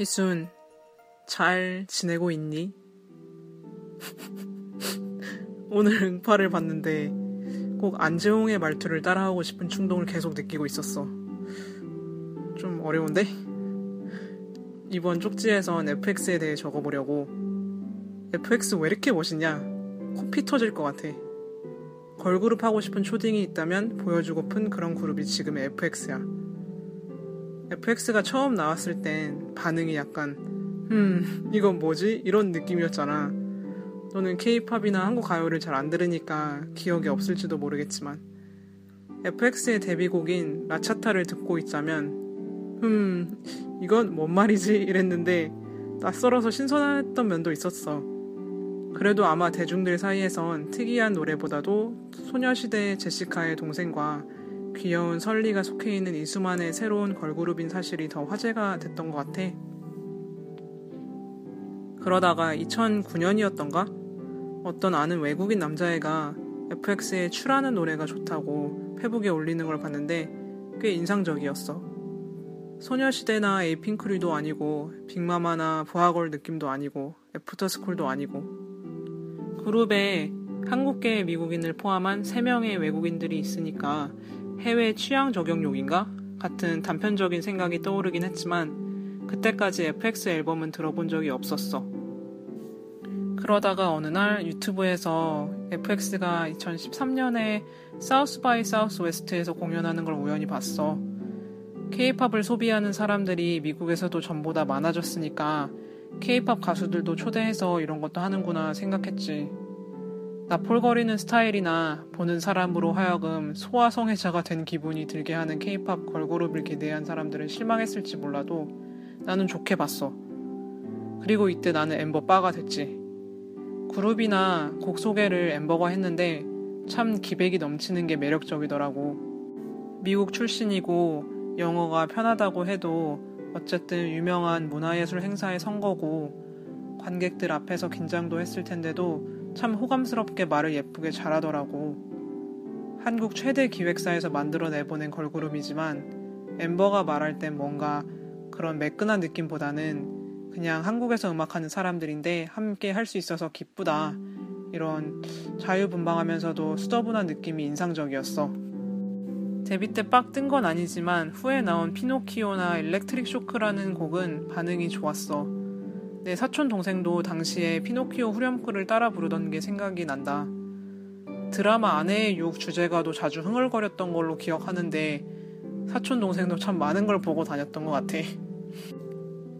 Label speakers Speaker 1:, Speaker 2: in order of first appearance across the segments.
Speaker 1: 희순, 잘 지내고 있니? 오늘 응파를 봤는데 꼭 안재홍의 말투를 따라하고 싶은 충동을 계속 느끼고 있었어. 좀 어려운데? 이번 쪽지에선 FX에 대해 적어보려고. FX 왜 이렇게 멋있냐? 코피 터질 것 같아. 걸그룹 하고 싶은 초딩이 있다면 보여주고픈 그런 그룹이 지금의 FX야. FX가 처음 나왔을 땐 반응이 약간 음 이건 뭐지? 이런 느낌이었잖아. 너는 K-팝이나 한국 가요를 잘 안 들으니까 기억이 없을지도 모르겠지만 FX의 데뷔곡인 라차타를 듣고 있자면 음 이건 뭔 말이지? 이랬는데 낯설어서 신선했던 면도 있었어. 그래도 아마 대중들 사이에선 특이한 노래보다도 소녀시대 제시카의 동생과 귀여운 설리가 속해 있는 이수만의 새로운 걸그룹인 사실이 더 화제가 됐던 것 같아. 그러다가 2009년이었던가? 어떤 아는 외국인 남자애가 FX의 추라는 노래가 좋다고 페북에 올리는 걸 봤는데 꽤 인상적이었어. 소녀시대나 에이핑크리도 아니고 빅마마나 보아걸 느낌도 아니고 애프터스쿨도 아니고 그룹에 한국계 미국인을 포함한 3명의 외국인들이 있으니까 해외 취향 저격용인가? 같은 단편적인 생각이 떠오르긴 했지만 그때까지 FX 앨범은 들어본 적이 없었어. 그러다가 어느 날 유튜브에서 FX가 2013년에 South by Southwest에서 공연하는 걸 우연히 봤어. K-팝을 소비하는 사람들이 미국에서도 전보다 많아졌으니까 K-팝 가수들도 초대해서 이런 것도 하는구나 생각했지. 나폴거리는 스타일이나 보는 사람으로 하여금 소아성애자가 된 기분이 들게 하는 케이팝 걸그룹을 기대한 사람들은 실망했을지 몰라도 나는 좋게 봤어. 그리고 이때 나는 엠버 빠가 됐지. 그룹이나 곡 소개를 엠버가 했는데 참 기백이 넘치는 게 매력적이더라고. 미국 출신이고 영어가 편하다고 해도 어쨌든 유명한 문화예술 행사에 선 거고 관객들 앞에서 긴장도 했을 텐데도 참 호감스럽게 말을 예쁘게 잘하더라고. 한국 최대 기획사에서 만들어내보낸 걸그룹이지만 엠버가 말할 땐 뭔가 그런 매끈한 느낌보다는 그냥 한국에서 음악하는 사람들인데 함께 할 수 있어서 기쁘다. 이런 자유분방하면서도 수더분한 느낌이 인상적이었어. 데뷔 때 빡 뜬 건 아니지만 후에 나온 피노키오나 Electric Shock라는 곡은 반응이 좋았어. 내 사촌 동생도 당시에 피노키오 후렴구를 따라 부르던 게 생각이 난다. 드라마 아내의 유혹 주제가도 자주 흥얼거렸던 걸로 기억하는데 사촌 동생도 참 많은 걸 보고 다녔던 것 같아.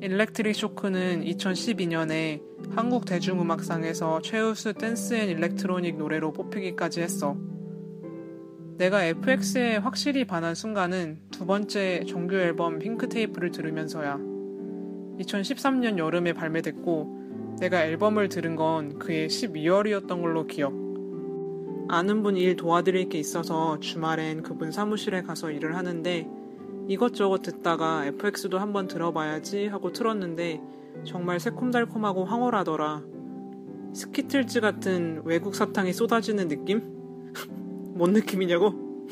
Speaker 1: Electric Shock는 2012년에 한국 대중음악상에서 최우수 dance and electronic 노래로 뽑히기까지 했어. 내가 FX에 확실히 반한 순간은 두 번째 정규 앨범 핑크 테이프를 들으면서야. 2013년 여름에 발매됐고 내가 앨범을 들은 건 그해 12월이었던 걸로 기억. 아는 분 일 도와드릴 게 있어서 주말엔 그분 사무실에 가서 일을 하는데 이것저것 듣다가 FX도 한번 들어봐야지 하고 틀었는데 정말 새콤달콤하고 황홀하더라. 스키틀즈 같은 외국 사탕이 쏟아지는 느낌? 뭔 느낌이냐고?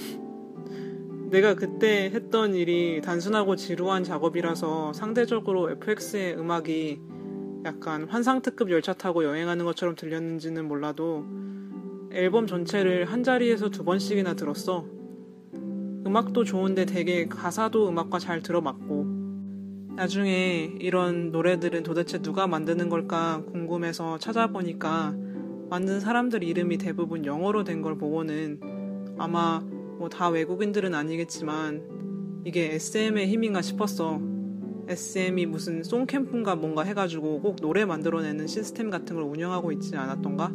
Speaker 1: 내가 그때 했던 일이 단순하고 지루한 작업이라서 상대적으로 FX의 음악이 약간 환상특급 열차 타고 여행하는 것처럼 들렸는지는 몰라도 앨범 전체를 한 자리에서 두 번씩이나 들었어. 음악도 좋은데 되게 가사도 음악과 잘 들어맞고 나중에 이런 노래들은 도대체 누가 만드는 걸까 궁금해서 찾아보니까 만든 사람들 이름이 대부분 영어로 된 걸 보고는 아마 뭐 다 외국인들은 아니겠지만 이게 SM의 힘인가 싶었어. SM이 무슨 송캠프인가 뭔가 해가지고 꼭 노래 만들어내는 시스템 같은 걸 운영하고 있지 않았던가?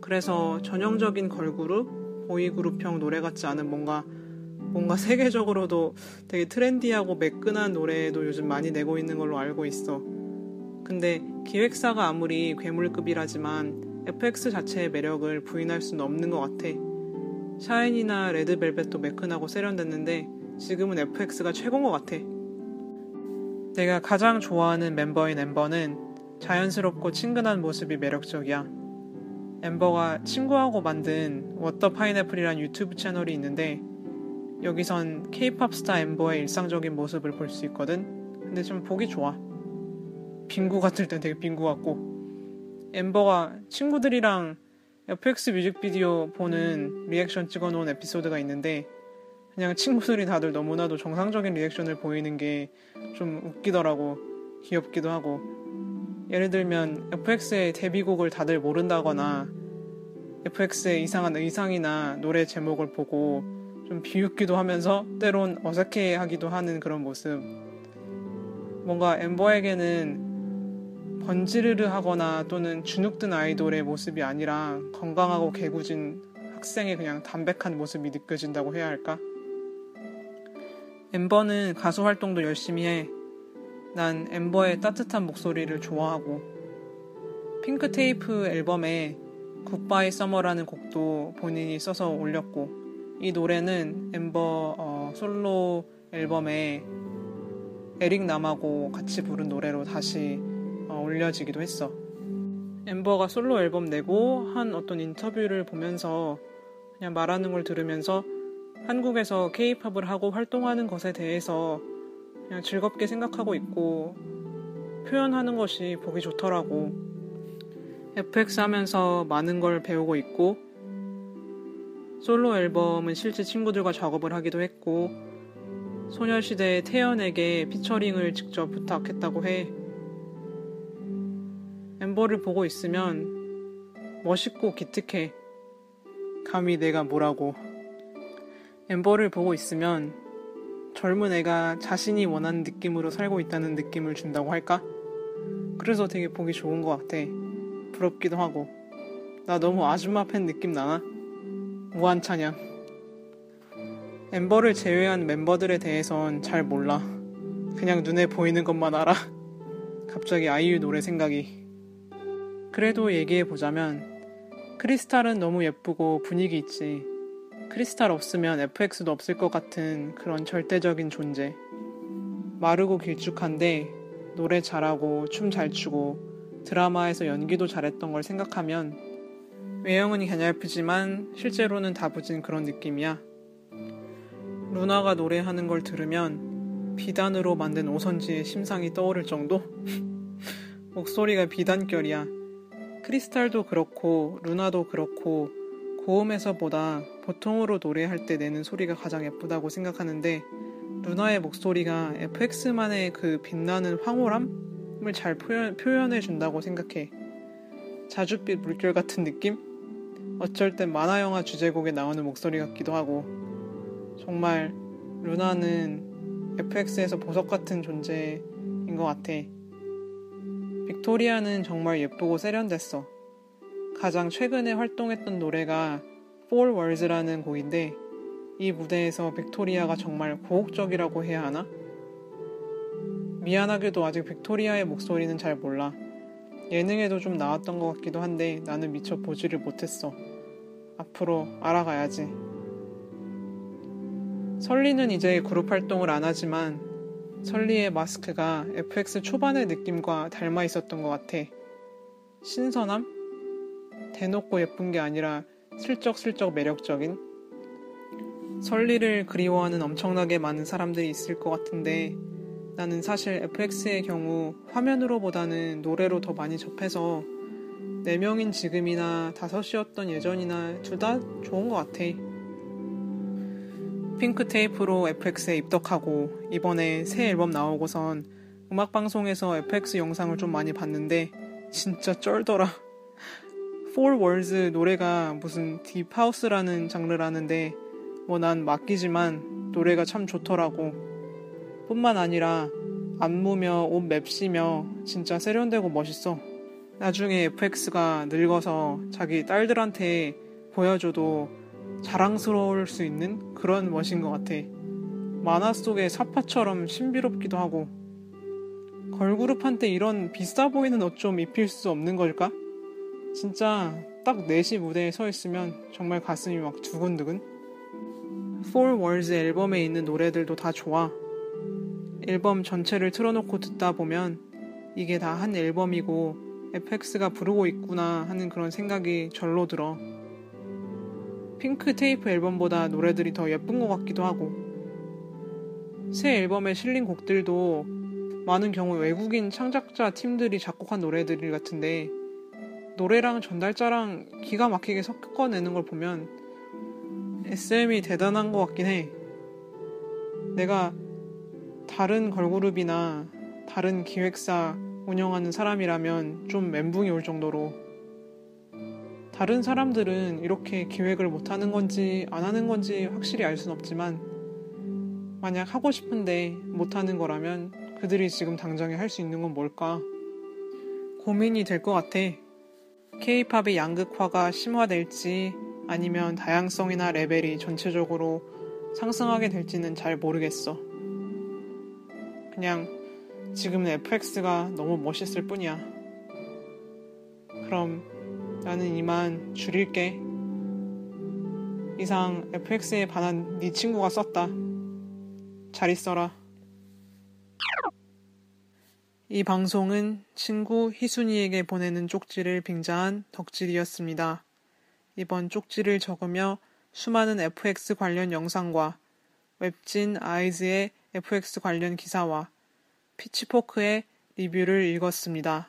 Speaker 1: 그래서 전형적인 걸그룹, 보이그룹형 노래 같지 않은 뭔가 뭔가 세계적으로도 되게 트렌디하고 매끈한 노래도 요즘 많이 내고 있는 걸로 알고 있어. 근데 기획사가 아무리 괴물급이라지만 FX 자체의 매력을 부인할 수는 없는 것 같아. 샤인이나 레드벨벳도 매끈하고 세련됐는데 지금은 FX가 최고인 것 같아. 내가 가장 좋아하는 멤버인 엠버는 자연스럽고 친근한 모습이 매력적이야. 엠버가 친구하고 만든 What the Pineapple이란 유튜브 채널이 있는데 여기선 케이팝 스타 엠버의 일상적인 모습을 볼 수 있거든. 근데 좀 보기 좋아. 빙구 같을 땐 되게 빙구 같고 엠버가 친구들이랑 FX 뮤직비디오 보는 리액션 찍어놓은 에피소드가 있는데 그냥 친구들이 다들 너무나도 정상적인 reaction을 보이는 게 좀 웃기더라고. 귀엽기도 하고. 예를 들면 FX의 데뷔곡을 다들 모른다거나 FX의 이상한 의상이나 노래 제목을 보고 좀 비웃기도 하면서 때론 어색해 하기도 하는 그런 모습. 뭔가 엠버에게는 번지르르 하거나 또는 주눅든 아이돌의 모습이 아니라 건강하고 개구진 학생의 그냥 담백한 모습이 느껴진다고 해야 할까? 엠버는 가수 활동도 열심히 해. 난 엠버의 따뜻한 목소리를 좋아하고 Pink Tape 앨범에 Goodbye Summer라는 곡도 본인이 써서 올렸고 이 노래는 엠버 어, 솔로 앨범에 에릭 남하고 같이 부른 노래로 다시 어, 올려지기도 했어. 엠버가 솔로 앨범 내고 한 어떤 인터뷰를 보면서 그냥 말하는 걸 들으면서 한국에서 케이팝을 하고 활동하는 것에 대해서 그냥 즐겁게 생각하고 있고 표현하는 것이 보기 좋더라고. FX 하면서 많은 걸 배우고 있고 솔로 앨범은 실제 친구들과 작업을 하기도 했고 소녀시대의 태연에게 피처링을 직접 부탁했다고 해. 엠버를 보고 있으면 멋있고 기특해. 감히 내가 뭐라고. 엠버를 보고 있으면 젊은 애가 자신이 원하는 느낌으로 살고 있다는 느낌을 준다고 할까? 그래서 되게 보기 좋은 것 같아. 부럽기도 하고. 나 너무 아줌마 팬 느낌 나나? 무한 찬양. 엠버를 제외한 멤버들에 대해선 잘 몰라. 그냥 눈에 보이는 것만 알아. 갑자기 아이유 노래 생각이. 그래도 얘기해보자면, 크리스탈은 너무 예쁘고 분위기 있지. 크리스탈 없으면 FX도 없을 것 같은 그런 절대적인 존재. 마르고 길쭉한데 노래 잘하고 춤 잘 추고 드라마에서 연기도 잘했던 걸 생각하면 외형은 개념프지만 실제로는 다부진 그런 느낌이야. 루나가 노래하는 걸 들으면 비단으로 만든 오선지의 심상이 떠오를 정도? 목소리가 비단결이야. 크리스탈도 그렇고 루나도 그렇고 고음에서보다 보통으로 노래할 때 내는 소리가 가장 예쁘다고 생각하는데 루나의 목소리가 FX만의 그 빛나는 황홀함을 잘 표현, 표현해 준다고 생각해. 자줏빛 물결 같은 느낌? 어쩔 땐 만화 영화 주제곡에 나오는 목소리 같기도 하고 정말 루나는 FX에서 보석 같은 존재인 것 같아. 빅토리아는 정말 예쁘고 세련됐어. 가장 최근에 활동했던 노래가 Four Walls라는 곡인데 이 무대에서 빅토리아가 정말 고혹적이라고 해야 하나? 미안하게도 아직 빅토리아의 목소리는 잘 몰라. 예능에도 좀 나왔던 것 같기도 한데 나는 미처 보지를 못했어. 앞으로 알아가야지. 설리는 이제 그룹 활동을 안 하지만 설리의 마스크가 FX 초반의 느낌과 닮아 있었던 것 같아. 신선함? 대놓고 예쁜 게 아니라 슬쩍슬쩍 매력적인 설리를 그리워하는 엄청나게 많은 사람들이 있을 것 같은데 나는 사실 FX의 경우 화면으로보다는 노래로 더 많이 접해서 4명인 지금이나 5이었던 예전이나 둘 다 좋은 것 같아. 핑크 테이프로 FX에 입덕하고 이번에 새 앨범 나오고선 음악 방송에서 FX 영상을 좀 많이 봤는데 진짜 쩔더라. Four Words 노래가 무슨 딥하우스라는 장르라는데 뭐 난 맡기지만 노래가 참 좋더라고. 뿐만 아니라 안무며 옷 맵시며 진짜 세련되고 멋있어. 나중에 FX가 늙어서 자기 딸들한테 보여줘도 자랑스러울 수 있는 그런 멋인 것 같아. 만화 속의 사파처럼 신비롭기도 하고. 걸그룹한테 이런 비싸 보이는 옷 좀 입힐 수 없는 걸까? 진짜 딱 4시 무대에 서 있으면 정말 가슴이 막 두근두근? Four Words 앨범에 있는 노래들도 다 좋아. 앨범 전체를 틀어놓고 듣다 보면 이게 다 한 앨범이고 FX가 부르고 있구나 하는 그런 생각이 절로 들어. 핑크 테이프 앨범보다 노래들이 더 예쁜 것 같기도 하고. 새 앨범에 실린 곡들도 많은 경우 외국인 창작자 팀들이 작곡한 노래들 같은데 노래랑 전달자랑 기가 막히게 섞어내는 걸 보면 SM이 대단한 것 같긴 해. 내가 다른 걸그룹이나 다른 기획사 운영하는 사람이라면 좀 멘붕이 올 정도로 다른 사람들은 이렇게 기획을 못 하는 건지 안 하는 건지 확실히 알 순 없지만 만약 하고 싶은데 못 하는 거라면 그들이 지금 당장에 할 수 있는 건 뭘까? 고민이 될 것 같아. K-팝의 양극화가 심화될지 아니면 다양성이나 레벨이 전체적으로 상승하게 될지는 잘 모르겠어. 그냥 지금은 FX가 너무 멋있을 뿐이야. 그럼 나는 이만 줄일게. 이상 FX에 반한 네 친구가 썼다. 잘 있어라. 이 방송은 친구 희순이에게 보내는 쪽지를 빙자한 덕질이었습니다. 이번 쪽지를 적으며 수많은 FX 관련 영상과 웹진 아이즈의 FX 관련 기사와 피치포크의 리뷰를 읽었습니다.